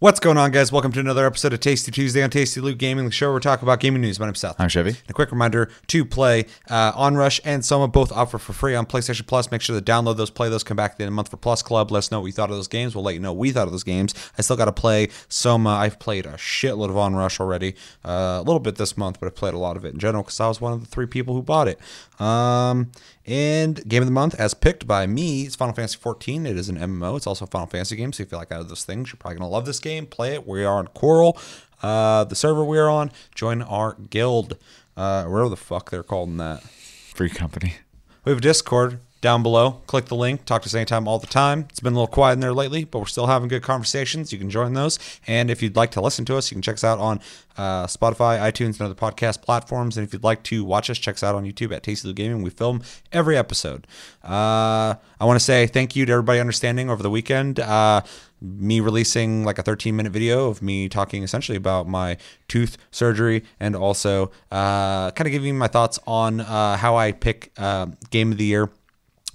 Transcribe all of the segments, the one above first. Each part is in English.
What's going on, guys? Welcome to another episode of Tasty Tuesday on Tasty Loot Gaming, the show where we talk about gaming news. My name's Seth. I'm Chevy. And a quick reminder to play uh, Onrush and Soma, both offer for free on PlayStation Plus. Make sure to download those, play those, come back at the end of the month for Plus Club. Let us know what you thought of those games. We'll let you know what we thought of those games. I still got to play Soma. I've played a shitload of Onrush already, uh, a little bit this month, but I've played a lot of it in general because I was one of the three people who bought it. Um, and game of the month, as picked by me, is Final Fantasy 14. It is an MMO. It's also a Final Fantasy game. So if you like out of those things, you're probably gonna love this game. Play it. We are on Coeurl, uh, the server we are on. Join our guild, uh, whatever the fuck they're calling that. Free company. We have a Discord down below. Click the link. Talk to us anytime, all the time. It's been a little quiet in there lately, but we're still having good conversations. You can join those. And if you'd like to listen to us, you can check us out on uh, Spotify, iTunes, and other podcast platforms. And if you'd like to watch us, check us out on YouTube at Tasty Loot Gaming. We film every episode. Uh, I want to say thank you to everybody understanding over the weekend. Uh, me releasing like a 13 minute video of me talking essentially about my tooth surgery and also uh, kind of giving my thoughts on uh, how I pick uh, game of the year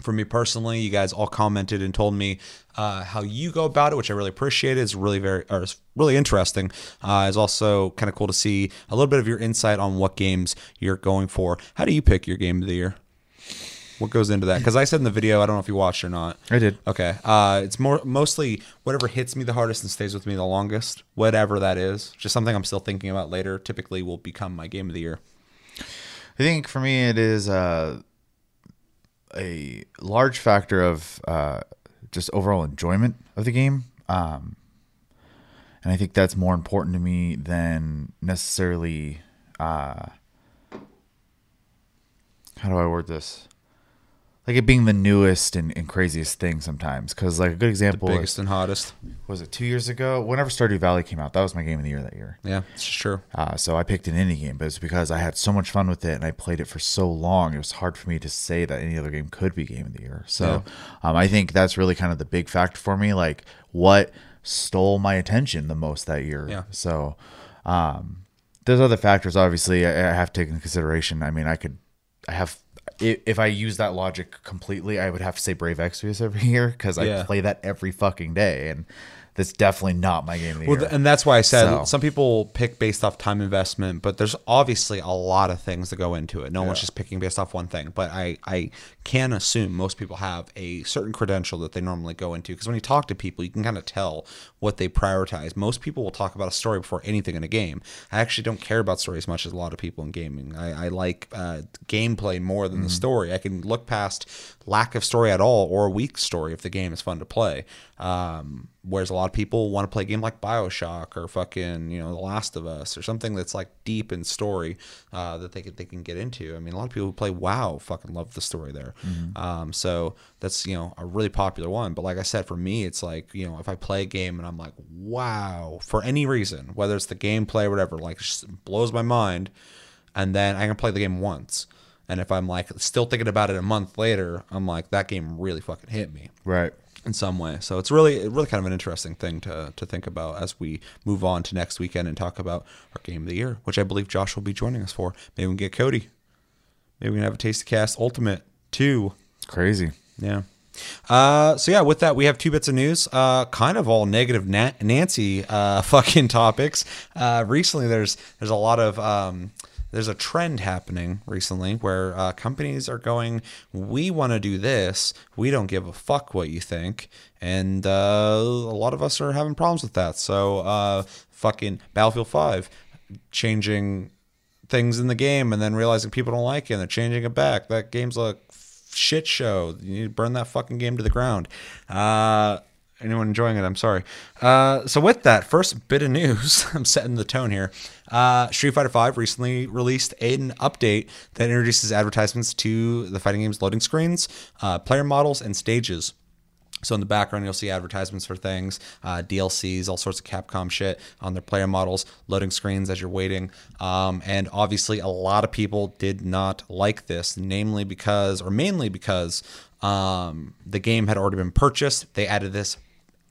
for me personally, you guys all commented and told me uh, how you go about it, which I really appreciate. It's really very, or it's really interesting. Uh, it's also kind of cool to see a little bit of your insight on what games you're going for. How do you pick your game of the year? What goes into that? Because I said in the video, I don't know if you watched or not. I did. Okay. Uh, it's more mostly whatever hits me the hardest and stays with me the longest, whatever that is. Just something I'm still thinking about later. Typically, will become my game of the year. I think for me, it is uh, a large factor of uh, just overall enjoyment of the game. Um, and I think that's more important to me than necessarily. Uh, how do I word this? Like it being the newest and, and craziest thing sometimes. Because, like, a good example Biggest is, and hottest. was it two years ago? Whenever Stardew Valley came out, that was my game of the year that year. Yeah, it's true. Uh, so I picked an indie game, but it's because I had so much fun with it and I played it for so long. It was hard for me to say that any other game could be game of the year. So um, I think that's really kind of the big factor for me. Like what stole my attention the most that year. Yeah. So um, there's other factors. Obviously, I, I have to take into consideration. I mean, I could, I have. I- If I use that logic completely, I would have to say Brave Exvius every year because Yeah. I play that every fucking day, and that's definitely not my game of the Well, year. and that's why I said So- some people pick based off time investment, but there's obviously a lot of things that go into it. No one's just picking based off one thing. But I, I can assume most people have a certain credential that they normally go into because when you talk to people, you can kind of tell what they prioritize. Most people will talk about a story before anything in a game. I actually don't care about story as much as a lot of people in gaming. I, I like uh, gameplay more than the story. I can look past lack of story at all or a weak story if the game is fun to play. Um, whereas a lot of people want to play a game like Bioshock or fucking you know The Last of Us or something that's like deep in story uh, that they can they can get into. I mean, a lot of people who play WoW fucking love the story there. Um, so that's you know a really popular one. But like I said, for me, it's like you know if I play a game and I'm like wow for any reason, whether it's the gameplay or whatever, like it just blows my mind, and then I can play the game once. And if I'm like still thinking about it a month later, I'm like that game really fucking hit me right. in some way. So it's really really kind of an interesting thing to to think about as we move on to next weekend and talk about our game of the year, which I believe Josh will be joining us for. Maybe we can get Cody. Maybe we can have a taste of Cast Ultimate two. Crazy. Yeah. Uh, so yeah, with that, we have two bits of news. Uh, kind of all negative na- Nancy uh, fucking topics. Uh, recently, there's there's a lot of um, there's a trend happening recently where uh, companies are going, we want to do this. We don't give a fuck what you think, and uh, a lot of us are having problems with that. So, uh, fucking Battlefield Five changing things in the game and then realizing people don't like it and they're changing it back. That game's a shit show. You need to burn that fucking game to the ground. Uh, anyone enjoying it? I'm sorry. Uh, so with that, first bit of news, I'm setting the tone here. Uh, Street Fighter V recently released an update that introduces advertisements to the fighting game's loading screens, uh, player models, and stages. So in the background, you'll see advertisements for things, uh, DLCs, all sorts of Capcom shit on their player models, loading screens as you're waiting. Um, and obviously, a lot of people did not like this, namely because, or mainly because, um, the game had already been purchased. They added this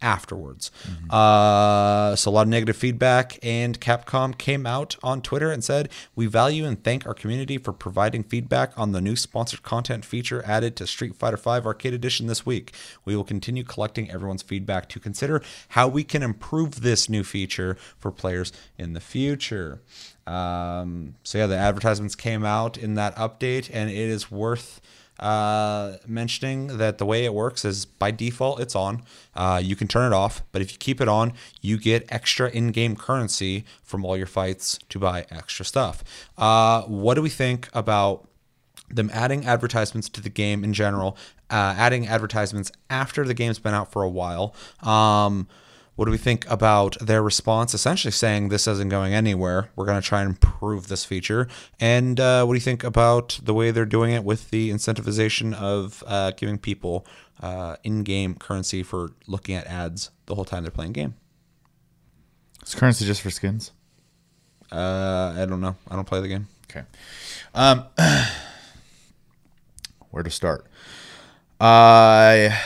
afterwards. Uh, so a lot of negative feedback, and Capcom came out on Twitter and said, "We value and thank our community for providing feedback on the new sponsored content feature added to Street Fighter V Arcade Edition this week. We will continue collecting everyone's feedback to consider how we can improve this new feature for players in the future." Um, so yeah, the advertisements came out in that update, and it is worth uh, mentioning that the way it works is by default it's on. Uh, you can turn it off, but if you keep it on, you get extra in-game currency from all your fights to buy extra stuff. Uh, what do we think about them adding advertisements to the game in general? Uh, adding advertisements after the game's been out for a while. Um, what do we think about their response? Essentially saying this isn't going anywhere. We're going to try and improve this feature. And uh, what do you think about the way they're doing it with the incentivization of uh, giving people uh, in-game currency for looking at ads the whole time they're playing game? Is currency just for skins? Uh, I don't know. I don't play the game. Okay. Um, where to start? I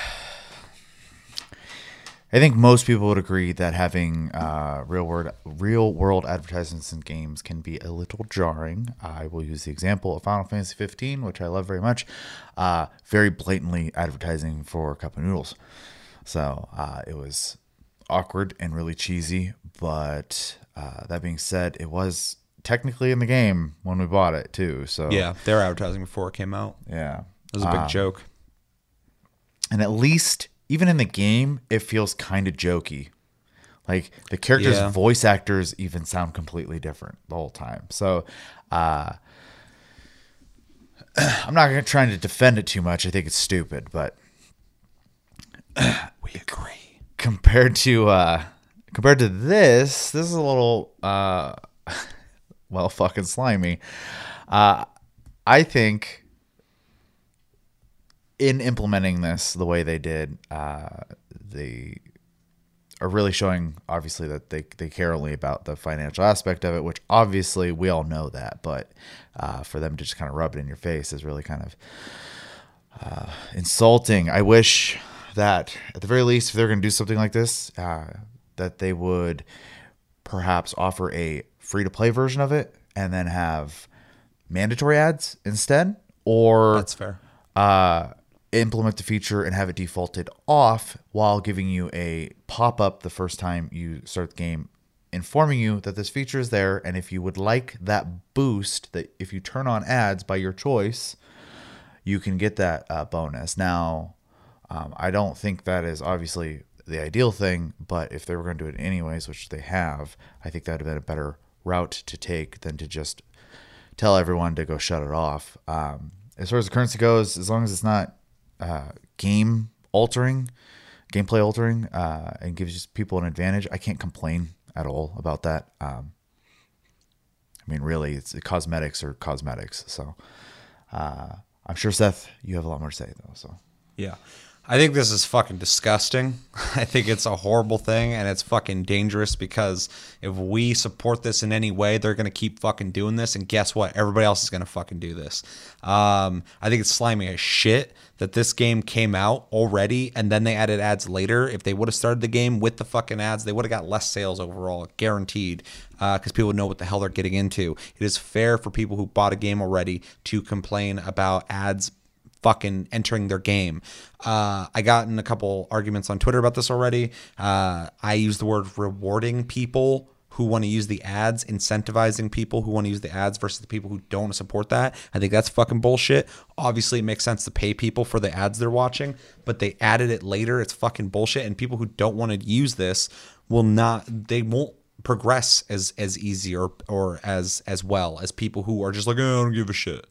I think most people would agree that having uh, real world real world advertisements in games can be a little jarring. I will use the example of Final Fantasy 15, which I love very much. Uh, very blatantly advertising for cup of noodles, so uh, it was awkward and really cheesy. But uh, that being said, it was technically in the game when we bought it too. So Yeah, they're advertising before it came out. yeah, It was a big joke. and at least even in the game it feels kind of jokey like the characters Yeah. voice actors even sound completely different the whole time so uh i'm not gonna trying to defend it too much i think it's stupid but We agree. compared to uh compared to this this is a little uh well fucking slimy uh i think in implementing this the way they did uh they are really showing obviously that they, they care only about the financial aspect of it which obviously we all know that but uh, for them to just kind of rub it in your face is really kind of uh, insulting i wish that at the very least if they're going to do something like this uh, that they would perhaps offer a free to play version of it and then have mandatory ads instead or That's fair. uh, implement the feature and have it defaulted off while giving you a pop up the first time you start the game, informing you that this feature is there. And if you would like that boost, that if you turn on ads by your choice, you can get that uh, bonus. Now, um, I don't think that is obviously the ideal thing, but if they were going to do it anyways, which they have, I think that would have been a better route to take than to just tell everyone to go shut it off. Um, as far as the currency goes, as long as it's not uh, game altering, gameplay altering, uh, and gives people an advantage, I can't complain at all about that. Um, I mean, really, it's cosmetics or cosmetics. So uh, I'm sure Seth, you have a lot more to say though. So Yeah. I think this is fucking disgusting. I think it's a horrible thing and it's fucking dangerous because if we support this in any way, they're going to keep fucking doing this. And guess what? Everybody else is going to fucking do this. Um, I think it's slimy as shit that this game came out already and then they added ads later. If they would have started the game with the fucking ads, they would have got less sales overall, guaranteed, because people would know what the hell they're getting into. It is fair for people who bought a game already to complain about ads fucking entering their game. Uh, I got in a couple arguments on Twitter about this already. Uh, I use the word rewarding people who want to use the ads, incentivizing people who want to use the ads versus the people who don't support that. I think that's fucking bullshit. Obviously, it makes sense to pay people for the ads they're watching, but they added it later. It's fucking bullshit. And people who don't want to use this will not, they won't progress as as easy or or as as well as people who are just like, oh, I don't give a shit.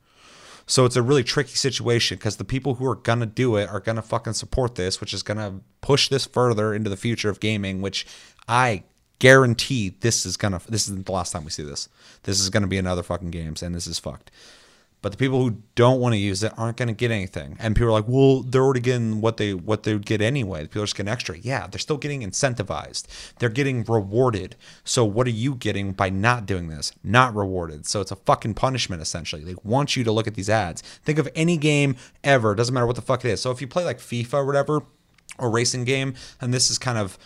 So it's a really tricky situation because the people who are gonna do it are gonna fucking support this, which is gonna push this further into the future of gaming, which I guarantee this is gonna this isn't the last time we see this. This is gonna be another fucking games and this is fucked. But the people who don't want to use it aren't going to get anything. And people are like, "Well, they're already getting what they what they would get anyway. People are just getting extra." Yeah, they're still getting incentivized. They're getting rewarded. So what are you getting by not doing this? Not rewarded. So it's a fucking punishment essentially. They want you to look at these ads. Think of any game ever. Doesn't matter what the fuck it is. So if you play like FIFA or whatever, or racing game, and this is kind of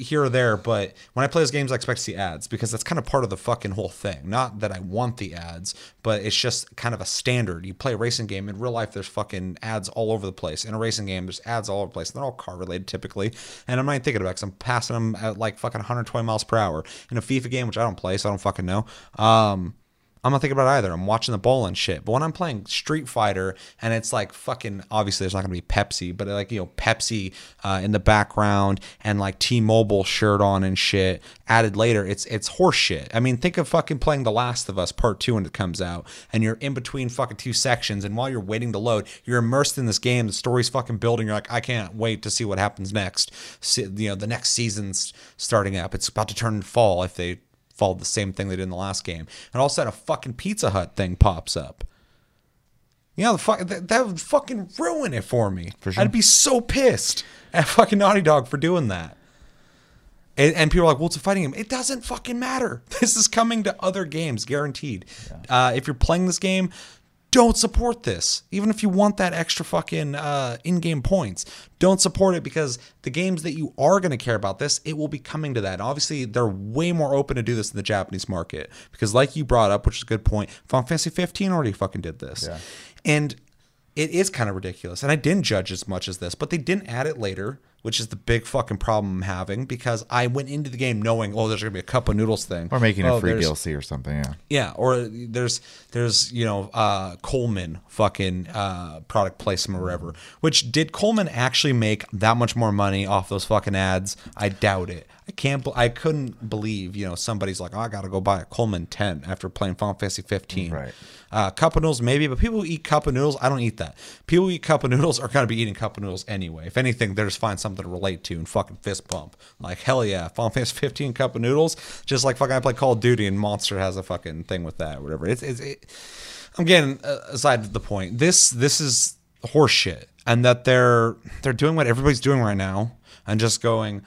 here or there, but when I play those games, I expect to see ads because that's kind of part of the fucking whole thing. Not that I want the ads, but it's just kind of a standard. You play a racing game in real life, there's fucking ads all over the place. In a racing game, there's ads all over the place. They're all car related typically, and I'm not even thinking about because I'm passing them at like fucking 120 miles per hour. In a FIFA game, which I don't play, so I don't fucking know. Um, I'm not thinking about it either. I'm watching the ball and shit. But when I'm playing Street Fighter and it's like fucking obviously there's not gonna be Pepsi, but like you know Pepsi uh, in the background and like T-Mobile shirt on and shit added later. It's it's horse shit. I mean, think of fucking playing The Last of Us Part Two when it comes out, and you're in between fucking two sections, and while you're waiting to load, you're immersed in this game. The story's fucking building. You're like, I can't wait to see what happens next. See, you know, the next season's starting up. It's about to turn fall if they followed the same thing they did in the last game. And all of a sudden, a fucking Pizza Hut thing pops up. You know, the fuck, that, that would fucking ruin it for me. For sure. I'd be so pissed at fucking Naughty Dog for doing that. And, and people are like, well, it's a fighting game. It doesn't fucking matter. This is coming to other games, guaranteed. Uh, if you're playing this game, don't support this. Even if you want that extra fucking uh, in-game points, don't support it because the games that you are going to care about this, it will be coming to that. And obviously, they're way more open to do this in the Japanese market because, like you brought up, which is a good point, Final Fantasy 15 already fucking did this, Yeah. and it is kind of ridiculous. And I didn't judge as much as this, but they didn't add it later. Which is the big fucking problem I'm having because I went into the game knowing, oh, there's gonna be a cup of noodles thing, Or making Oh, a free DLC or something. Yeah. yeah, or there's there's you know uh, Coleman fucking uh, product placement or whatever. Which did Coleman actually make that much more money off those fucking ads? I doubt it. I can't. I couldn't believe you know somebody's like, oh, I gotta go buy a Coleman tent after playing Final Fantasy 15. Right. Uh, cup of noodles maybe, but people who eat cup of noodles, I don't eat that. People who eat cup of noodles are gonna be eating cup of noodles anyway. If anything, they just find something to relate to and fucking fist bump. Like hell yeah, Final Fantasy 15 cup of noodles. Just like fucking I play Call of Duty and Monster has a fucking thing with that or whatever. It's, it's it, I'm getting uh, aside of the point. This this is horseshit, and that they're they're doing what everybody's doing right now, and just going,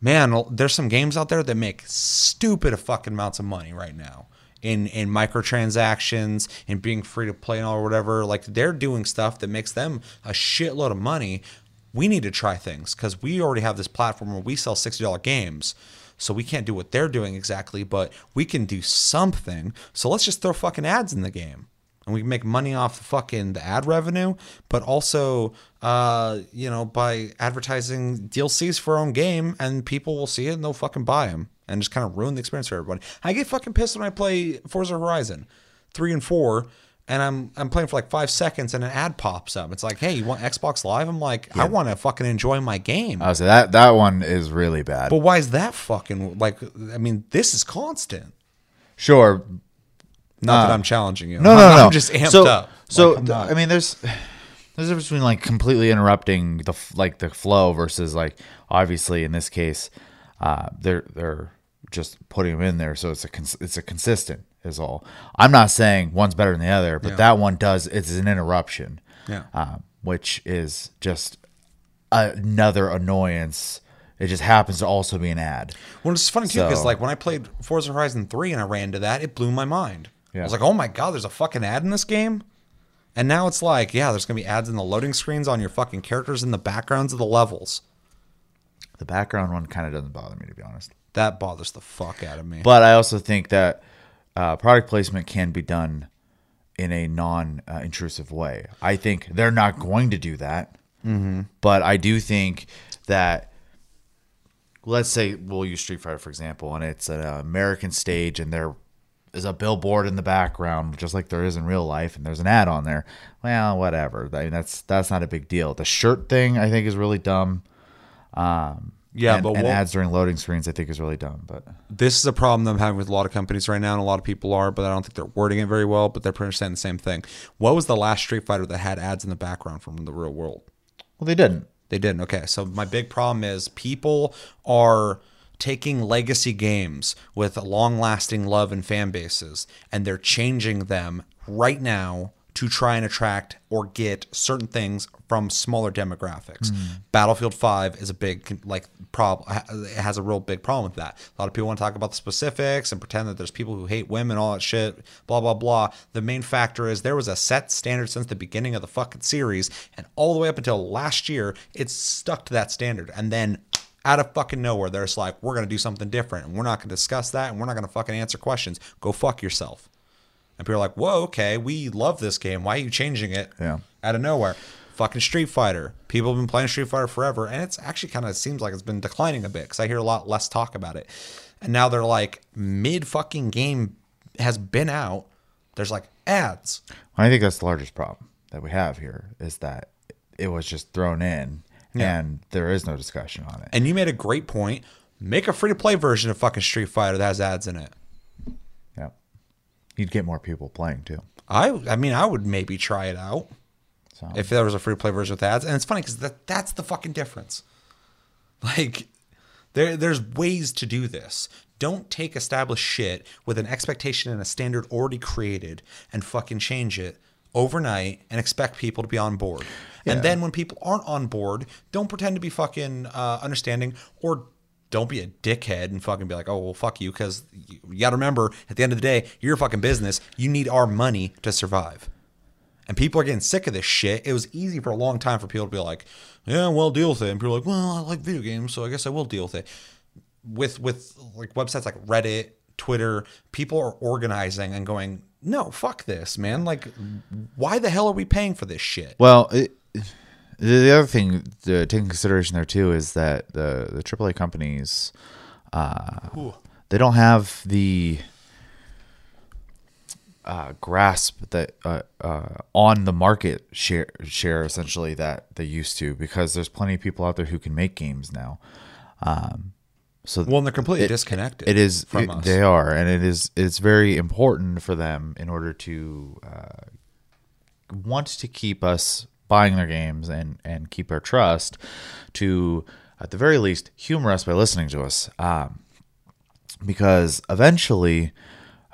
man, there's some games out there that make stupid fucking amounts of money right now in in microtransactions and being free to play and all or whatever. Like they're doing stuff that makes them a shitload of money. We need to try things because we already have this platform where we sell sixty dollar games. So we can't do what they're doing exactly, but we can do something. So let's just throw fucking ads in the game and we can make money off the fucking the ad revenue, but also uh, you know by advertising DLCs for our own game, and people will see it and they'll fucking buy them and just kind of ruin the experience for everybody. I get fucking pissed when I play Forza Horizon three and four. And I'm I'm playing for like five seconds, and an ad pops up. It's like, "Hey, you want Xbox Live?" I'm like, "I want to fucking enjoy my game." I was that that one is really bad. but why is that fucking like? I mean, this is constant. sure. Not that I'm challenging you. No, I'm, no, no. I'm just amped so, up. So Like, I'm th- not- I mean, there's there's a difference between like completely interrupting the like the flow versus like obviously in this case, uh, they're they're just putting them in there so it's a cons- it's a consistent is all. I'm not saying one's better than the other, but Yeah. that one does it's an interruption. Yeah. um, which is just another annoyance. It just happens to also be an ad. Well, it's funny too because So- like when I played Forza Horizon three and I ran into that, it blew my mind. I was like, oh my god, there's a fucking ad in this game. And now it's like, yeah, there's gonna be ads in the loading screens on your fucking characters in the backgrounds of the levels. The background one kind of doesn't bother me to be honest. That bothers the fuck out of me. But I also think that uh, product placement can be done in a non-intrusive way. I think they're not going to do that, mm-hmm. but I do think that. Let's say we'll use Street Fighter for example, and it's an American stage, and there is a billboard in the background, just like there is in real life, and there's an ad on there. Well, whatever. I mean, that's that's not a big deal. The shirt thing I think is really dumb. Um, Yeah, and, but and ads during loading screens I think is really dumb. But this is a problem that I'm having with a lot of companies right now, and a lot of people are, but I don't think they're wording it very well. But they're pretty much saying the same thing. What was the last Street Fighter that had ads in the background from the real world? well, they didn't. They didn't. Okay. So my big problem is people are taking legacy games with long lasting love and fan bases and they're changing them right now to try and attract or get certain things from smaller demographics. Hmm. Battlefield 5 is a big like problem it has a real big problem with that. A lot of people want to talk about the specifics and pretend that there's people who hate women all that shit blah blah blah. The main factor is there was a set standard since the beginning of the fucking series and all the way up until last year it's stuck to that standard and then out of fucking nowhere, they're just like, we're gonna do something different, and we're not gonna discuss that, and we're not gonna fucking answer questions. Go fuck yourself. And people are like, whoa, okay, we love this game. Why are you changing it? Yeah. Out of nowhere. Fucking Street Fighter. People have been playing Street Fighter forever, and it's actually kind of seems like it's been declining a bit because I hear a lot less talk about it. And now they're like, mid fucking game has been out. There's like ads. I think that's the largest problem that we have here is that it was just thrown in and there is no discussion on it. And you made a great point. Make a free to play version of fucking Street Fighter that has ads in it. Yeah. You'd get more people playing too. I I mean I would maybe try it out So if there was a free to play version with ads. And it's funny because that that's the fucking difference. Like there there's ways to do this. Don't take established shit with an expectation and a standard already created and fucking change it overnight and expect people to be on board. And then when people aren't on board, don't pretend to be fucking uh, understanding or don't be a dickhead and fucking be like, oh, well, fuck you. Because you, you got to remember, at the end of the day, you're a fucking business. You need our money to survive. And people are getting sick of this shit. It was easy for a long time for people to be like, yeah, well, deal with it. And people are like, well, I like video games, so I guess I will deal with it. With with like websites like Reddit, Twitter, people are organizing and going, no, fuck this, man. Like, why the hell are we paying for this shit? Well, it, the the other thing to take in consideration there too is that the the AAA companies, uh, they don't have the uh, grasp that uh, uh, on the market share share essentially that they used to because there's plenty of people out there who can make games now. Um, so Well, and they're completely disconnected. it is from it- us. they are and it is it's very important for them in order to uh, want to keep us buying their games and and keep our trust to at the very least humor us by listening to us um, because eventually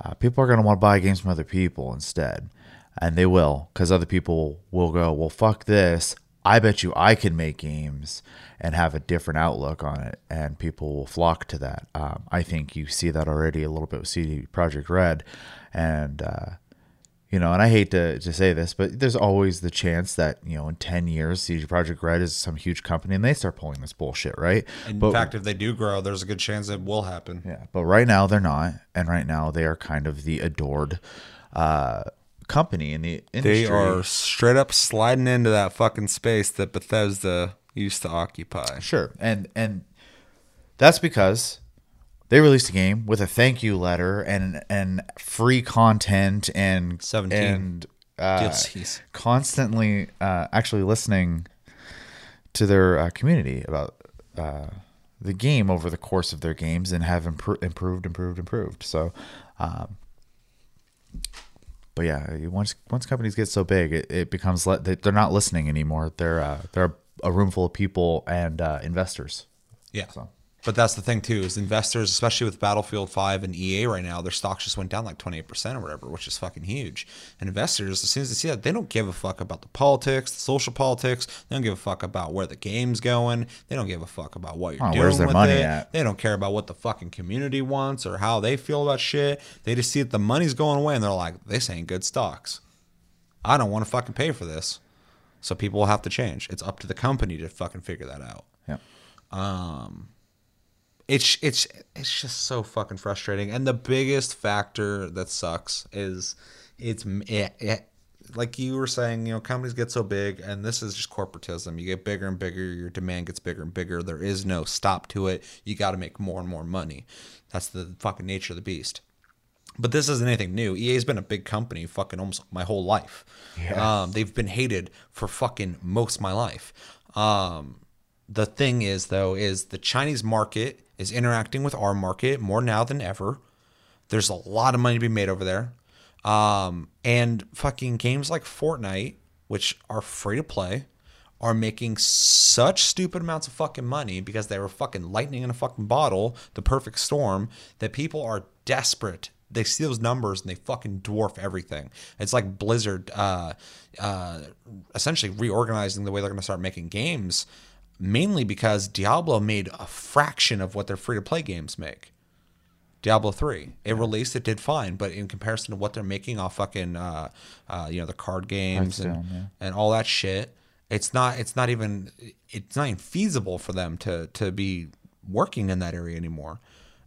uh, people are going to want to buy games from other people instead and they will because other people will go well fuck this i bet you i can make games and have a different outlook on it and people will flock to that um, i think you see that already a little bit with CD Projekt Red and uh, you know, and I hate to, to say this, but there's always the chance that, you know, in 10 years, CD Projekt Red is some huge company and they start pulling this bullshit, right? In but, fact, if they do grow, there's a good chance it will happen. yeah, but right now they're not. And right now they are kind of the adored uh, company in the industry. They are straight up sliding into that fucking space that Bethesda used to occupy. Sure. And, and that's because they released a game with a thank you letter and, and free content and, 17 and, uh, constantly uh, actually listening to their uh, community about uh, the game over the course of their games and have impro- improved, improved, improved. So, um, but yeah, once once companies get so big, it, it becomes le- they- they're not listening anymore. They're uh, they're a room full of people and uh, investors. Yeah. So But that's the thing too, is investors, especially with Battlefield 5 and EA right now, their stocks just went down like 28% or whatever, which is fucking huge. And investors, as soon as they see that, they don't give a fuck about the politics, the social politics. They don't give a fuck about where the game's going. They don't give a fuck about what you're Oh, doing with money it. at? They don't care about what the fucking community wants or how they feel about shit. They just see that the money's going away and they're like, this ain't good stocks. I don't want to fucking pay for this. So people will have to change. It's up to the company to fucking figure that out yeah, um, it's it's it's just so fucking frustrating. And the biggest factor that sucks is it's it, it, like you were saying, you know, companies get so big, and this is just corporatism. You get bigger and bigger, your demand gets bigger and bigger. There is no stop to it. You got to make more and more money. That's the fucking nature of the beast. But this isn't anything new. EA's been a big company fucking almost my whole life. Yeah. Um, they've been hated for fucking most of my life. Um, the thing is, though, is the Chinese market is interacting with our market more now than ever. There's a lot of money to be made over there. Um, and fucking games like Fortnite, which are free to play, are making such stupid amounts of fucking money because they were fucking lightning in a fucking bottle, the perfect storm, that people are desperate, they see those numbers and they fucking dwarf everything. It's like Blizzard, uh, uh, essentially reorganizing the way they're going to start making games, mainly because Diablo made a fraction of what their free to play games make. Diablo three, it released, it did fine, but in comparison to what they're making off fucking, uh, uh, you know, the card games and, yeah. and all that shit, it's not, it's not even, it's not even feasible for them to to be working in that area anymore.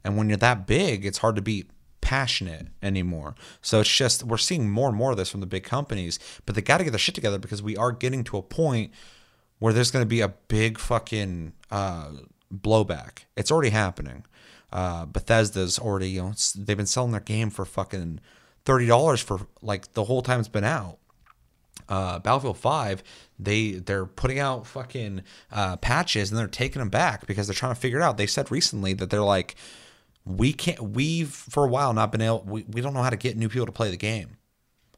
And when you're that big, it's hard to be passionate anymore. So it's just we're seeing more and more of this from the big companies, but they got to get their shit together because we are getting to a point where there's going to be a big fucking uh, blowback. It's already happening. Uh, Bethesda's already, you know, they've been selling their game for fucking thirty dollars for like the whole time it's been out. Uh, Battlefield Five, they they're putting out fucking uh, patches and they're taking them back because they're trying to figure it out. They said recently that they're like, we can't. We've for a while not been able. We, we don't know how to get new people to play the game.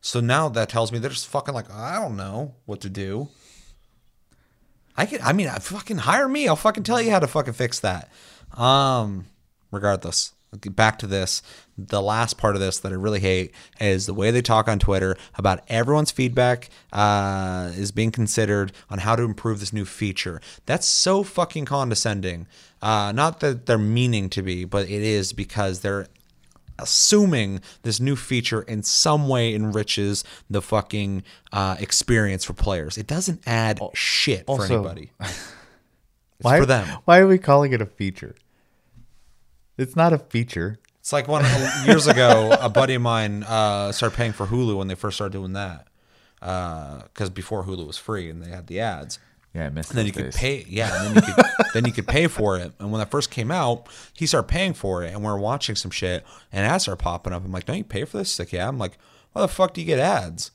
So now that tells me they're just fucking like I don't know what to do. I can. I mean, fucking hire me. I'll fucking tell you how to fucking fix that. Um, regardless, back to this. The last part of this that I really hate is the way they talk on Twitter about everyone's feedback uh, is being considered on how to improve this new feature. That's so fucking condescending. Uh, not that they're meaning to be, but it is because they're assuming this new feature in some way enriches the fucking uh, experience for players. It doesn't add shit for also- anybody. It's Why for them. Why are we calling it a feature? It's not a feature. It's like one years ago, a buddy of mine uh, started paying for Hulu when they first started doing that. Because before Hulu was free and they had the ads. Yeah, I missed. And then you those could pay, yeah. And then you could, then you could pay for it. And when that first came out, he started paying for it, and we are watching some shit, and ads started popping up. I'm like, don't you pay for this? He's like, yeah. I'm like, why the fuck do you get ads?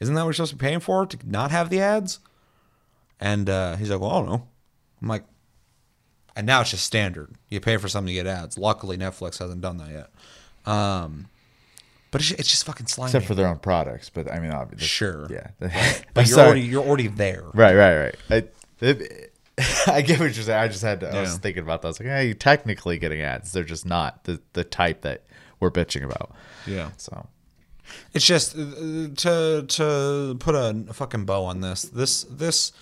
Isn't that what you're supposed to be paying for to not have the ads? And uh, he's like, well, I don't know. I'm like, and now it's just standard. You pay for something to get ads. Luckily, Netflix hasn't done that yet. Um, but it's, it's just fucking slimy. except for their own products. But I mean, obviously, Sure. yeah. but you're Sorry. already you're already there. right, right, right. I, it, I get what you're saying. I just had to. I was thinking about that. I was like, hey, you're technically getting ads. They're just not the the type that we're bitching about. Yeah. So It's just uh, to to put a fucking bow on this. This this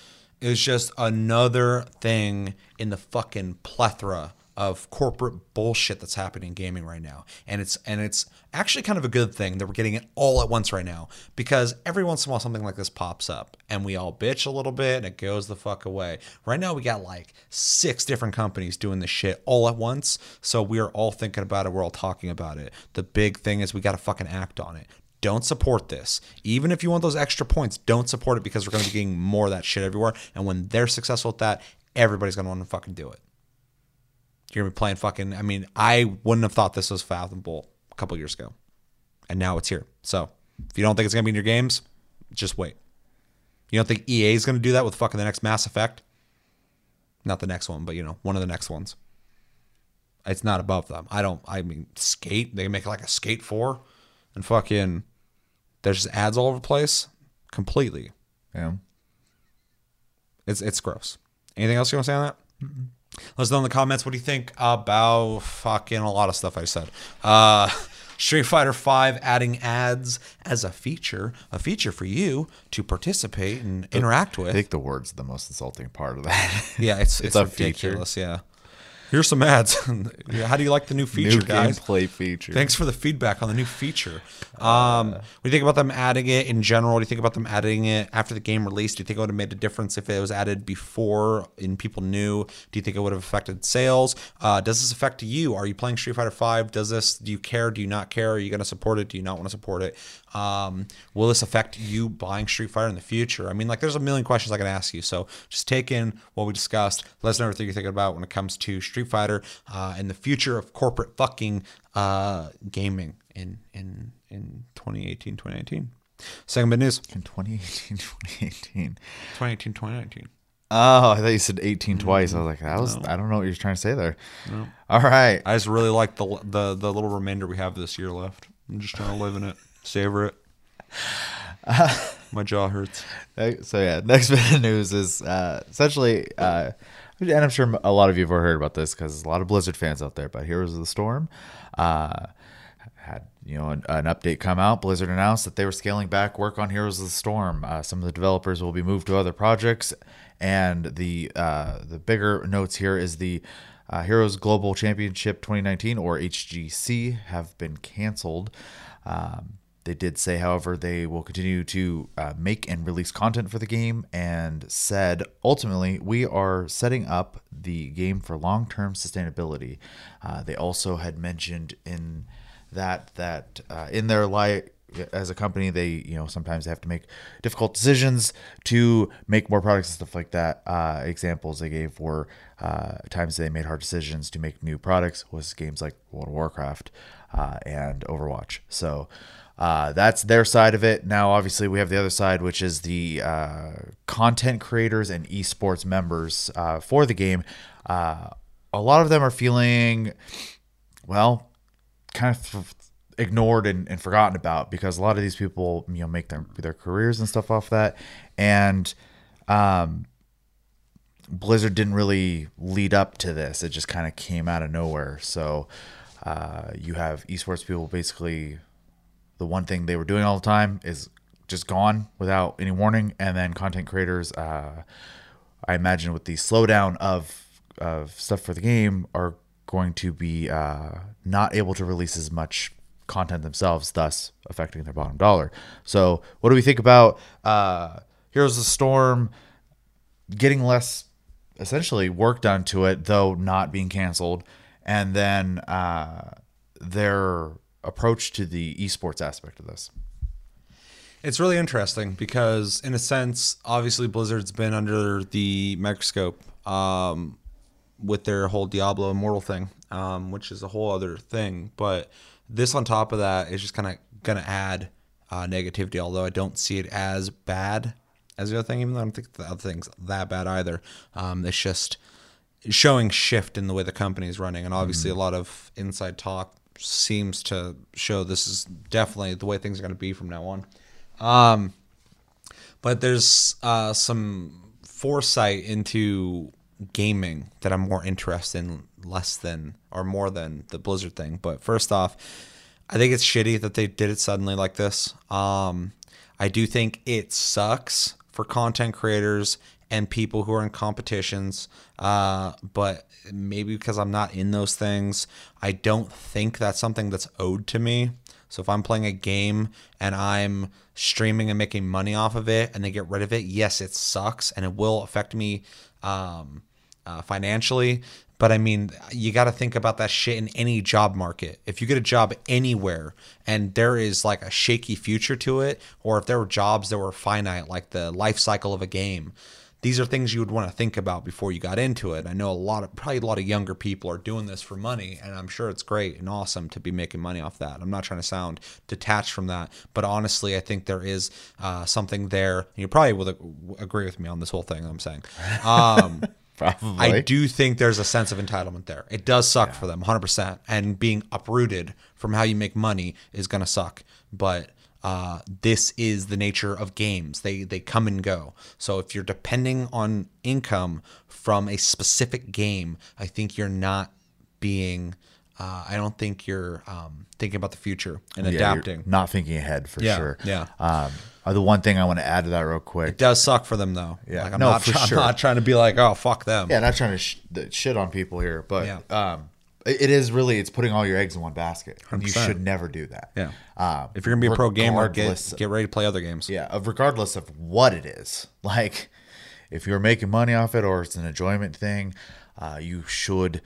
is just another thing in the fucking plethora of corporate bullshit that's happening in gaming right now. And it's and it's actually kind of a good thing that we're getting it all at once right now because every once in a while something like this pops up and we all bitch a little bit and it goes the fuck away. Right now we got like six different companies doing this shit all at once. So we're all thinking about it, we're all talking about it. The big thing is we got to fucking act on it. Don't support this. Even if you want those extra points, don't support it because we're going to be getting more of that shit everywhere. And when they're successful at that, everybody's going to want to fucking do it. You're to be playing fucking. I mean, I wouldn't have thought this was fathomable a couple years ago. And now it's here. So if you don't think it's going to be in your games, just wait. You don't think EA is going to do that with fucking the next Mass Effect? Not the next one, but you know, one of the next ones. It's not above them. I don't. I mean, Skate. They make like a Skate Four, and fucking. There's just ads all over the place. Completely. yeah. It's it's gross. Anything else you want to say on that? Let us know in the comments. What do you think about fucking a lot of stuff I said? Uh, Street Fighter Five adding ads as a feature, a feature for you to participate and interact with. I think the word's the most insulting part of that. Yeah, it's it's, feature. ridiculous. Yeah. Here's some ads. How do you like the new feature, New guys? gameplay feature. Thanks for the feedback on the new feature. Um, what do you think about them adding it in general? What do you think about them adding it after the game released? Do you think it would have made a difference if it was added before and people knew? Do you think it would have affected sales? Uh, does this affect you? Are you playing Street Fighter Five? Does this? Do you care? Do you not care? Are you going to support it? Do you not want to support it? Um, will this affect you buying Street Fighter in the future? I mean, like, there's a million questions I can ask you. So just take in what we discussed. Let us know everything you're thinking about when it comes to Street Fighter uh, and the future of corporate fucking uh, gaming in in in 2018, 2019. Second bit news. in 2018, 2018. 2018, 2019. Oh, I thought you said 18 twice. I was like, that was I don't know what you're trying to say there. All right. I just really like the the the little remainder we have this year left. I'm just trying to live in it, savor it. My jaw hurts. So yeah, next bit of news is uh, essentially, uh, and I'm sure a lot of you have heard about this because there's a lot of Blizzard fans out there. But Heroes of the Storm uh, had you know, an, an, update come out, Blizzard announced that they were scaling back work on Heroes of the Storm. Uh, some of the developers will be moved to other projects, and the uh, the bigger notes here is the uh, Heroes Global Championship 2019 or HGC have been canceled. Um, they did say, however, they will continue to uh, make and release content for the game and said, ultimately, we are setting up the game for long term sustainability. Uh, they also had mentioned in that that uh, in their life as a company they you know sometimes they have to make difficult decisions to make more products and stuff like that uh, examples they gave were uh, times they made hard decisions to make new products was games like world of warcraft uh, and overwatch so uh, that's their side of it. Now obviously we have the other side which is the uh, content creators and esports members uh, for the game. A lot of them are feeling well kind of ignored and, and, forgotten about because a lot of these people you know make their their careers and stuff off that. And um, Blizzard didn't really lead up to this. It just kind of came out of nowhere. So uh, you have esports people basically the one thing they were doing all the time is just gone without any warning and then content creators uh, I imagine with the slowdown of of stuff for the game are going to be uh, not able to release as much content themselves, thus affecting their bottom dollar. So, what do we think about uh, Heroes of the Storm getting less, essentially, work done to it, though not being canceled, and then uh, their approach to the esports aspect of this? It's really interesting because, in a sense, obviously Blizzard's been under the microscope um, with their whole Diablo Immortal thing, um, which is a whole other thing. But this on top of that is just kind of going to add uh, negativity, although I don't see it as bad as the other thing, even though I don't think the other thing's that bad either. Um, it's just showing shift in the way the company is running. And obviously, mm-hmm. a lot of inside talk seems to show this is definitely the way things are going to be from now on. Um, but there's uh, some foresight into gaming that I'm more interested in less than or more than the Blizzard thing. But first off, I think it's shitty that they did it suddenly like this. Um, I do think it sucks for content creators and people who are in competitions. Uh, but maybe because I'm not in those things, I don't think that's something that's owed to me. So if I'm playing a game and I'm streaming and making money off of it and they get rid of it, yes, it sucks and it will affect me um, uh, financially. But I mean, you got to think about that shit in any job market. If you get a job anywhere and there is like a shaky future to it, or if there were jobs that were finite, like the life cycle of a game, these are things you would want to think about before you got into it. I know a lot of probably a lot of younger people are doing this for money, and I'm sure it's great and awesome to be making money off that. I'm not trying to sound detached from that, but honestly, I think there is uh, something there. You probably will agree with me on this whole thing I'm saying. Um, Probably. I do think there's a sense of entitlement there. It does suck yeah. for them, 100%. And being uprooted from how you make money is going to suck. But uh, this is the nature of games. They they come and go. So if you're depending on income from a specific game, I think you're not being. Uh, I don't think you're um, thinking about the future and yeah, adapting. Not thinking ahead for yeah, sure. Yeah. Um, uh, the one thing I want to add to that real quick. It does suck for them though. Yeah, like, I'm no, not, for try- sure. I'm not trying to be like, oh fuck them. Yeah, not trying to sh- shit on people here, but Yeah. um, it is really it's putting all your eggs in one basket. And you 100%. should never do that. Yeah. Um, If you're gonna be a pro gamer, get get ready to play other games. yeah, of regardless of what it is. Like, if you're making money off it or it's an enjoyment thing, uh, you should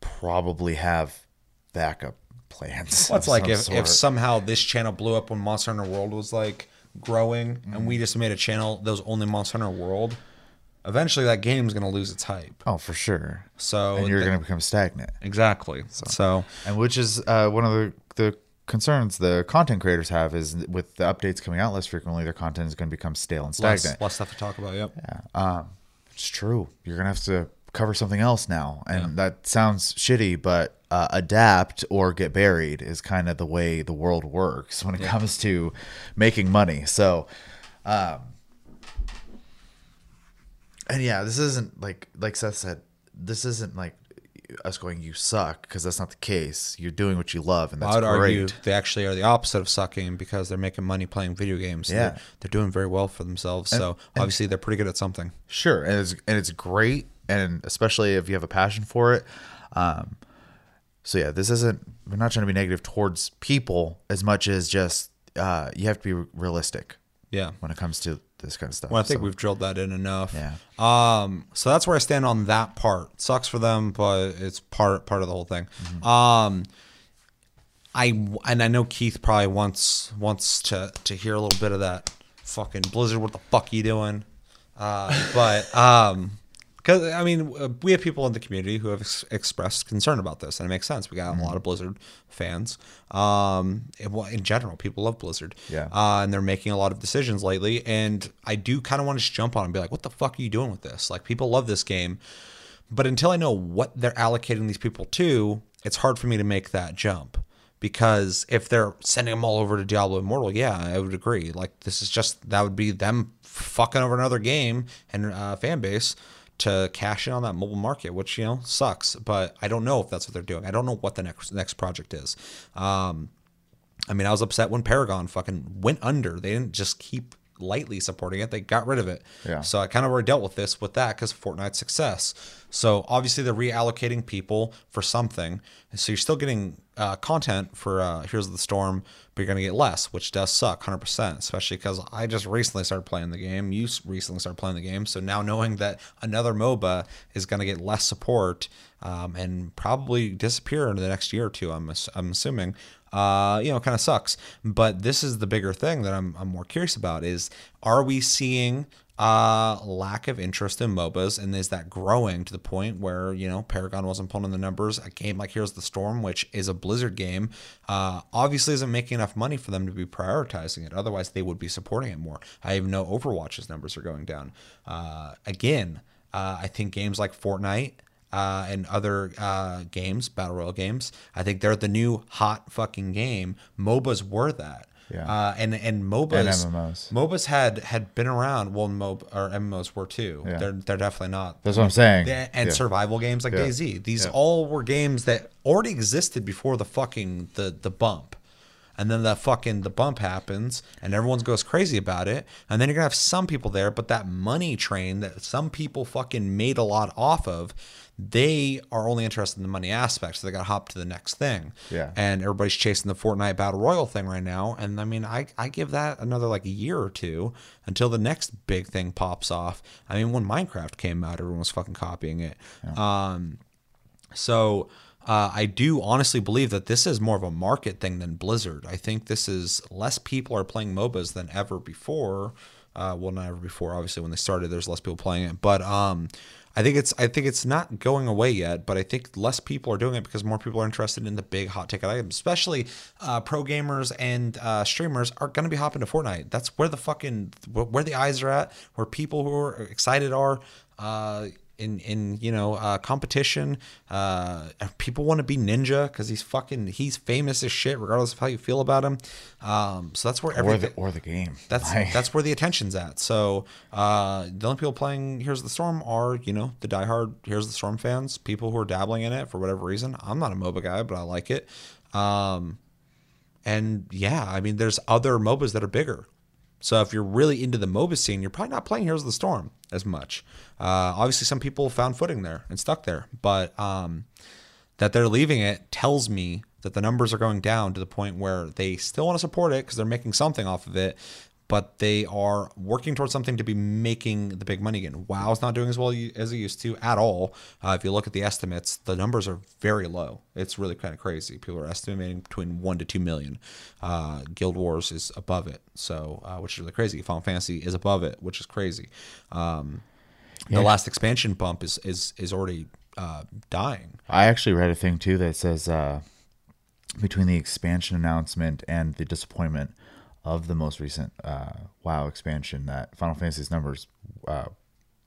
probably have backup plans. Well, it's of like some if, sort. if somehow this channel blew up when Monster Hunter World was like growing, and we just made a channel that was only Monster Hunter World. Eventually, that game is gonna lose its hype. oh for sure, So and you're going to become stagnant. exactly. So, and which is uh, one of the, the concerns the content creators have is with the updates coming out less frequently, their content is going to become stale and less, stagnant. less stuff to talk about. Yep. Yeah, um, it's true. You're gonna have to cover something else now, and that sounds shitty, but uh, adapt or get buried is kind of the way the world works when it comes to making money. So, um, and yeah, this isn't like like Seth said. This isn't like us going you suck because that's not the case. You're doing what you love, and I that's would great. argue they actually are the opposite of sucking because they're making money playing video games. Yeah. They're, they're doing very well for themselves. so obviously they're pretty good at something. Sure, and it's and it's great, and especially if you have a passion for it. Um, so yeah, this isn't. We're not trying to be negative towards people as much as just uh, you have to be realistic Yeah. when it comes to this kind of stuff. Well, I think So, we've drilled that in enough. Yeah. Um. So that's where I stand on that part. Sucks for them, but it's part part of the whole thing. Mm-hmm. Um. I and I know Keith probably wants wants to to hear a little bit of that fucking Blizzard. What the fuck you doing? Uh, but um, because I mean, uh, we have people in the community who have ex- expressed concern about this, and it makes sense. We got a Mm-hmm. lot of Blizzard fans. Um, it- well, in general, people love Blizzard. Yeah. Uh, and they're making a lot of decisions lately, and I do kind of want to just jump on and be like, "What the fuck are you doing with this?" Like, people love this game, but until I know what they're allocating these people to, it's hard for me to make that jump. Because if they're sending them all over to Diablo Immortal, yeah, I would agree. Like this is just that would be them fucking over another game and uh, fan base to cash in on that mobile market, which you know sucks. But I don't know if that's what they're doing. I don't know what the next next project is. Um, I mean, I was upset when Paragon fucking went under. They didn't just keep lightly supporting it; they got rid of it. Yeah. So I kind of already dealt with this with that because Fortnite's success. So obviously they're reallocating people for something. So you're still getting uh, content for uh, Heroes of the Storm, but you're gonna get less, which does suck, hundred percent. Especially because I just recently started playing the game. You recently started playing the game, so now knowing that another MOBA is gonna get less support um, and probably disappear in the next year or two, I'm I'm assuming uh, you know, kind of sucks. But this is the bigger thing that I'm, I'm more curious about is are we seeing uh, lack of interest in MOBAs and is that growing to the point where, you know, Paragon wasn't pulling the numbers? A game like Heroes of the Storm, which is a Blizzard game, uh, obviously isn't making enough money for them to be prioritizing it. Otherwise, they would be supporting it more. I even know Overwatch's numbers are going down. Uh, again, uh, I think games like Fortnite uh, and other uh, games, battle royale games. I think they're the new hot fucking game. MOBAs were that. Yeah. Uh, and and MOBAs, And MMOs. MOBAs had had been around. Well, MOB or MMOs were too. Yeah. They're they're definitely not. That's what I'm saying. Yeah, and Yeah. survival games like Yeah. DayZ. These all were games that already existed before the fucking the the bump. And then the fucking the bump happens and everyone goes crazy about it. And then you're gonna have some people there, but that money train that some people fucking made a lot off of, they are only interested in the money aspect. So they gotta hop to the next thing. Yeah. And everybody's chasing the Fortnite Battle Royale thing right now. And I mean, I, I give that another like a year or two until the next big thing pops off. I mean, when Minecraft came out, everyone was fucking copying it. yeah. Um, so uh, I do honestly believe that this is more of a market thing than Blizzard. I think this is less people are playing MOBAs than ever before. Uh, well, not ever before. Obviously, when they started, there's less people playing it. But um, I think it's I think it's not going away yet. But I think less people are doing it because more people are interested in the big hot ticket items. Especially uh, pro gamers and uh, streamers are going to be hopping to Fortnite. That's where the fucking where the eyes are at. Where people who are excited are. In in you know uh, competition. Uh, people want to be Ninja because he's fucking he's famous as shit, regardless of how you feel about him. Um, so that's where or everything. the or the game. that's Like, that's where the attention's at. So uh, the only people playing Heroes of the Storm are you know the diehard Heroes of the Storm fans, people who are dabbling in it for whatever reason. I'm not a MOBA guy, but I like it. Um, and yeah, I mean, there's other MOBAs that are bigger. So if you're really into the MOBA scene, you're probably not playing Heroes of the Storm as much. Uh, obviously, some people found footing there and stuck there, but um, that they're leaving it tells me that the numbers are going down to the point where they still want to support it because they're making something off of it, but they are working towards something to be making the big money again. WoW's not doing as well as it used to at all. Uh, if you look at the estimates, the numbers are very low. It's really kind of crazy. People are estimating between one to two million. Uh, Guild Wars is above it, so uh, which is really crazy. Final Fantasy is above it, which is crazy. Um, The last expansion bump is is is already uh, dying. I actually read a thing too that says uh, between the expansion announcement and the disappointment of the most recent uh, WoW expansion, that Final Fantasy's numbers uh,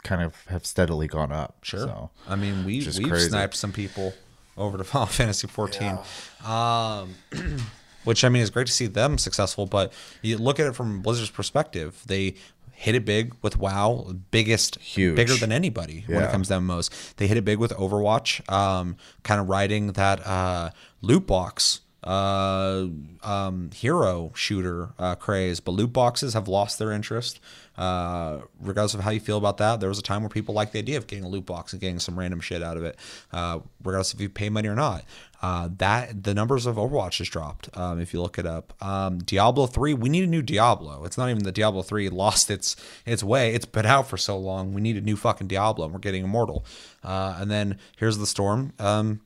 kind of have steadily gone up. Sure. So, I mean, we which is we've crazy. sniped some people over to Final Fantasy 14. Um, which I mean is great to see them successful, but you look at it from Blizzard's perspective, they hit it big with WoW, biggest, Huge. bigger than anybody when it comes to MMOs. They hit it big with Overwatch, um, kind of riding that uh, loot box uh, um, hero shooter uh, craze. But loot boxes have lost their interest. Uh, regardless of how you feel about that, there was a time where people liked the idea of getting a loot box and getting some random shit out of it, uh, regardless if you pay money or not. Uh, that the numbers of Overwatch has dropped. Um, if you look it up, um, Diablo three, we need a new Diablo. It's not even the Diablo three lost its its way. It's been out for so long. We need a new fucking Diablo. and We're getting Immortal. Uh, and then Heroes of the Storm. Um,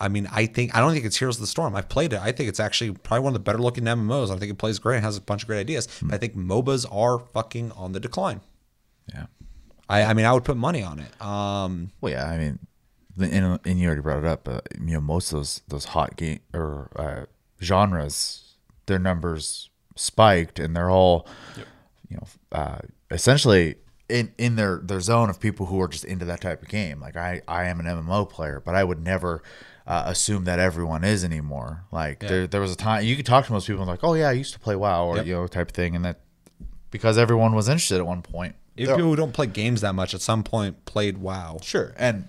I mean, I think I don't think it's Heroes of the Storm. I've played it. I think it's actually probably one of the better looking MMOs. I think it plays great. and has a bunch of great ideas. But I think MOBAs are fucking on the decline. Yeah. I, I mean, I would put money on it. Um, Well, yeah. I mean, and, and you already brought it up. Uh, you know, most of those those hot game or uh, genres, their numbers spiked, and they're all, you know, uh, essentially in in their their zone of people who are just into that type of game. Like I I am an MMO player, but I would never. Uh, assume that everyone is anymore. Like there, there was a time you could talk to most people and like, oh yeah, I used to play WoW or Yep. you know type of thing, and that because everyone was interested at one point. if people who don't play games that much at some point played WoW. Sure. And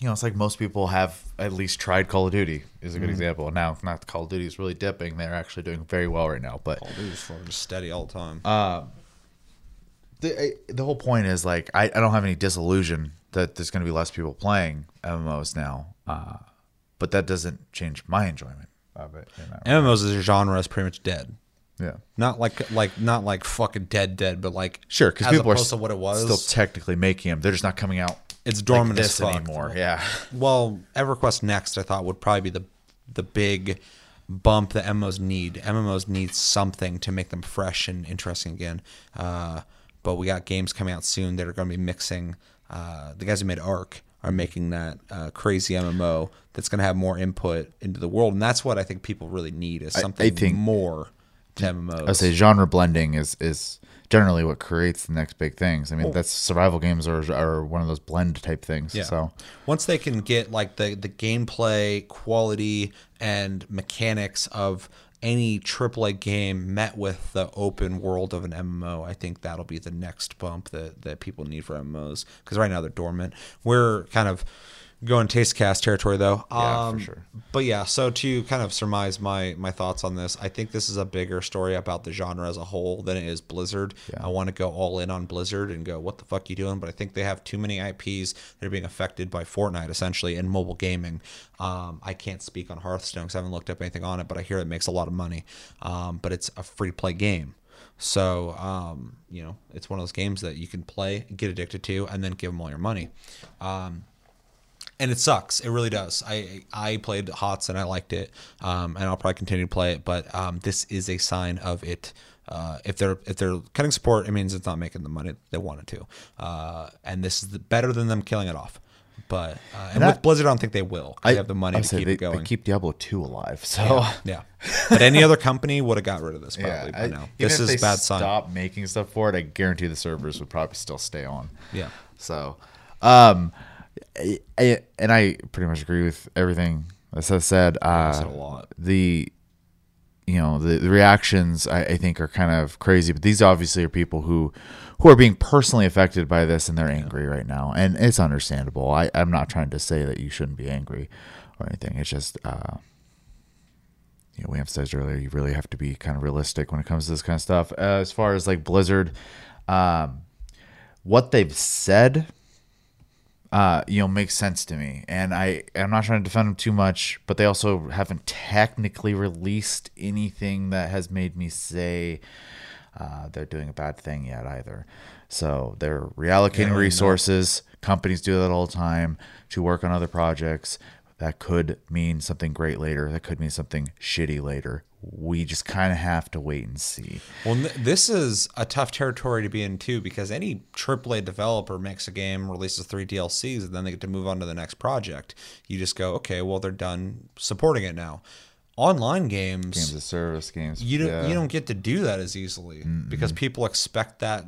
you know, it's like most people have at least tried Call of Duty is a good example. Now, not Call of Duty is really dipping; they're actually doing very well right now. But Dude, it's fucking steady all the time. the the whole point is like I, I don't have any disillusion that there's going to be less people playing MMOs now, uh, but that doesn't change my enjoyment of it. You know? MMOs as a genre is pretty much dead. Yeah. Not like like not like fucking dead dead, but like Sure, because people are to what it was. still technically making them. They're just not coming out. It's like dormant as this anymore. Yeah. Well, EverQuest Next, I thought would probably be the the big bump that MMOs need. MMOs need something to make them fresh and interesting again. Uh, but we got games coming out soon that are going to be mixing. Uh, the guys who made Ark are making that uh, crazy MMO that's going to have more input into the world, and that's what I think people really need is I something think- more to MMOs. I say genre blending is is generally what creates the next big things. I mean, that's survival games are are one of those blend type things. Yeah. So once they can get like the the gameplay quality and mechanics of any AAA game met with the open world of an MMO, I think that'll be the next bump that that people need for MMOs because right now they're dormant. We're kind of going taste cast territory though. Yeah, for Um, sure. But yeah, so to kind of surmise my my thoughts on this, I think this is a bigger story about the genre as a whole than it is Blizzard. Yeah. I want to go all in on Blizzard and go, what the fuck you doing? But I think they have too many IPs that are being affected by Fortnite essentially in mobile gaming. Um, I can't speak on Hearthstone because I haven't looked up anything on it, but I hear it makes a lot of money. Um, but it's a free play game. So, um, you know, it's one of those games that you can play, get addicted to, and then give them all your money. Um, and it sucks. It really does. I I played HOTS and I liked it, um, and I'll probably continue to play it. But um, this is a sign of it. Uh, if they're if they're cutting support, it means it's not making the money they wanted to. Uh, and this is the, better than them killing it off. But uh, and, And with Blizzard, I don't think they will. 'cause they have the money I to keep they, it going. They keep Diablo two alive. So yeah, but any other company would have got rid of this probably yeah, by I- now. This is bad sign. Stop making stuff for it. I guarantee the servers would probably still stay on. Yeah. So, um, I, I- and I pretty much agree with everything that Seth said. Uh, said a lot. The, you know, the, the reactions I, I think are kind of crazy, but these obviously are people who, who are being personally affected by this and they're angry right now, and it's understandable. I, I'm not trying to say that you shouldn't be angry or anything. It's just, uh, you know, we emphasized earlier, you really have to be kind of realistic when it comes to this kind of stuff. Uh, as far as like Blizzard, um, what they've said, uh, you know, makes sense to me. And I, I'm not trying to defend them too much, but they also haven't technically released anything that has made me say uh, they're doing a bad thing yet either. So they're reallocating no. resources. Companies do that all the time to work on other projects. That could mean something great later. That could mean something shitty later. We just kind of have to wait and see. Well, this is a tough territory to be in too because any AAA developer makes a game, releases three DLCs, and then they get to move on to the next project. You just go, okay, well they're done supporting it now. Online games, Games of service games. you don't yeah. you don't get to do that as easily because people expect that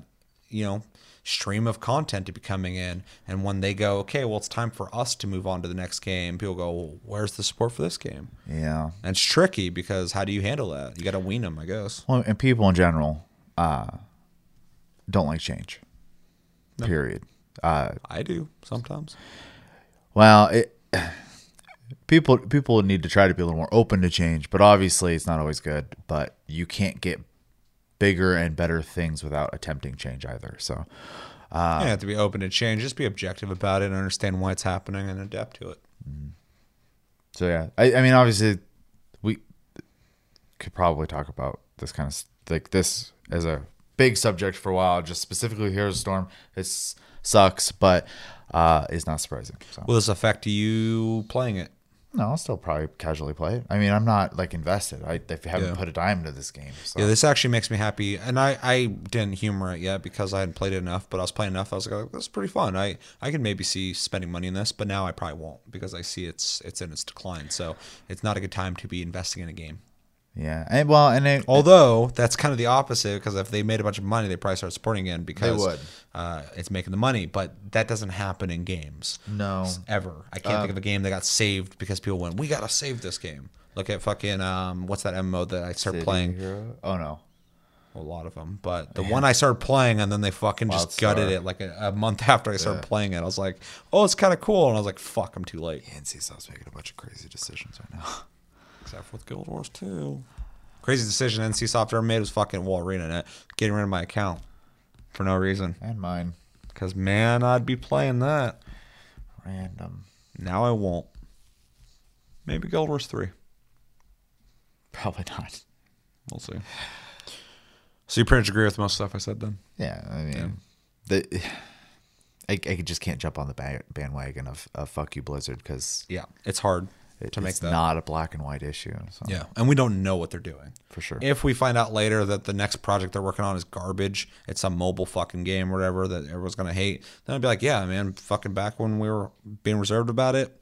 you know stream of content to be coming in, and when they go, okay, well it's time for us to move on to the next game, people go, well, where's the support for this game? Yeah. And it's tricky because how do you handle that? You got to wean them, I guess. Well, and people in general, uh, don't like change. Period. Uh, I do sometimes. well, it, people people need to try to be a little more open to change, but obviously it's not always good. But you can't get bigger and better things without attempting change either. So you have to be open to change. Just be objective about it and understand why it's happening and adapt to it. So yeah, I, I mean, obviously, we could probably talk about this kind of like this as a big subject for a while. Just specifically Heroes of Storm, it sucks, but uh, it's not surprising. So Will this affect you playing it? No, I'll still probably casually play it. I mean, I'm not like invested. I, I haven't Yeah. put a dime into this game. So Yeah, this actually makes me happy, and I, I didn't humor it yet because I hadn't played it enough. But I was playing enough. I was like, "This is pretty fun." I, I can maybe see spending money in this, but now I probably won't because I see it's it's in its decline. So it's not a good time to be investing in a game. Yeah, and well, and it, Although that's kind of the opposite because if they made a bunch of money, they probably start supporting again because would. Uh, it's making the money. But that doesn't happen in games. no, ever. I can't think of a game that got saved because people went, "We gotta save this game." Look at fucking um, what's that MMO that I started City playing? Hero? Oh no, A lot of them, but the one I started playing and then they fucking just Wildstar. gutted it like a, a month after I started playing it. I was like, "Oh, it's kind of cool," and I was like, "Fuck, I'm too late." NCSoft's making a bunch of crazy decisions right now. Except with Guild Wars 2. Crazy decision NCSoft ever made was fucking Wolverine it, getting rid of my account for no reason. and mine, Because man, I'd be playing that. random, Now I won't. Maybe Guild Wars 3. probably not. We'll see. So you pretty much agree with most stuff I said then? Yeah, I mean, the I, I just can't jump on the bandwagon of, of fuck you Blizzard because Yeah, it's hard it, to make it's that. not a black and white issue. So yeah, and we don't know what they're doing. for sure. If we find out later that the next project they're working on is garbage, it's some mobile fucking game or whatever that everyone's gonna hate, then I'd be like, yeah, man, fucking back when we were being reserved about it,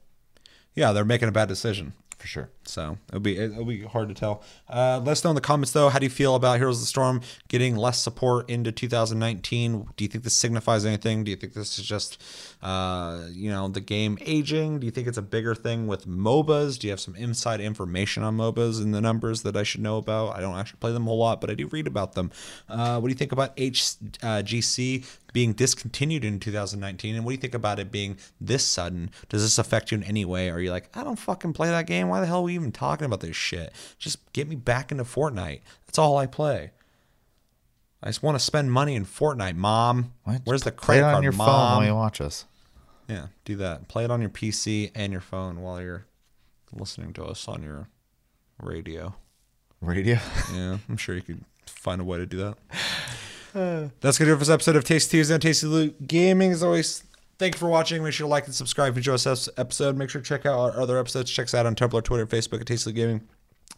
yeah, they're making a bad decision. for sure. So it'll be it'll be hard to tell. Uh, let us know in the comments though. How do you feel about Heroes of the Storm getting less support into 2019? Do you think this signifies anything? Do you think this is just uh, you know the game aging? Do you think it's a bigger thing with MOBAs? Do you have some inside information on MOBAs and the numbers that I should know about? I don't actually play them a whole lot, but I do read about them. Uh, what do you think about HGC being discontinued in 2019 and what do you think about it being this sudden does this affect you in any way are you like i don't fucking play that game why the hell are we even talking about this shit just get me back into fortnite that's all i play i just want to spend money in fortnite mom What? where's the Play it credit on card your phone while you watch us? yeah do that play it on your pc and your phone while you're listening to us on your radio Radio. yeah, I'm sure you could find a way to do that. That's gonna do it for this episode of Tasty Tuesday on Tasty Loot Gaming. As always, thank you for watching. Make sure to like and subscribe enjoy this episode. Make sure to check out our other episodes. Check us out on Tumblr, Twitter, Facebook at Tasty Gaming.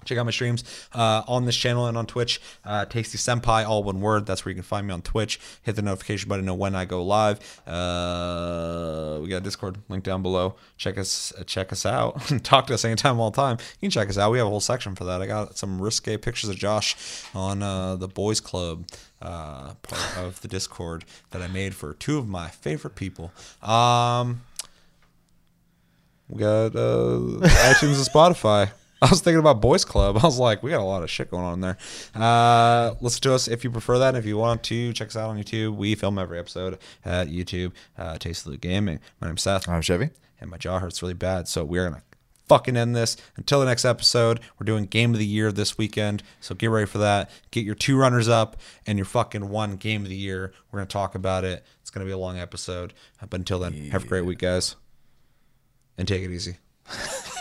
Check out my streams uh, on this channel and on Twitch. Uh, Tasty Senpai, all one word. That's where you can find me on Twitch. Hit the notification button to know when I go live. Uh, we got Discord link down below. Check us uh, check us out. Talk to us anytime, all the time. You can check us out. We have a whole section for that. I got some risque pictures of Josh on uh, the boys club uh, part of the Discord that I made for two of my favorite people. Um, we got iTunes and Spotify. I was thinking about Boys Club. I was like, we got a lot of shit going on there. Uh, listen to us if you prefer that. If you want to, check us out on YouTube. We film every episode at YouTube. Uh, Tasty Loot Gaming. My name's Seth, I'm Chevy. and my jaw hurts really bad. So we're gonna fucking end this. Until the next episode, we're doing Game of the Year this weekend. So get ready for that. Get your two runners up and your fucking one Game of the Year. We're gonna talk about it. It's gonna be a long episode. But until then, have a great week, guys, and take it easy.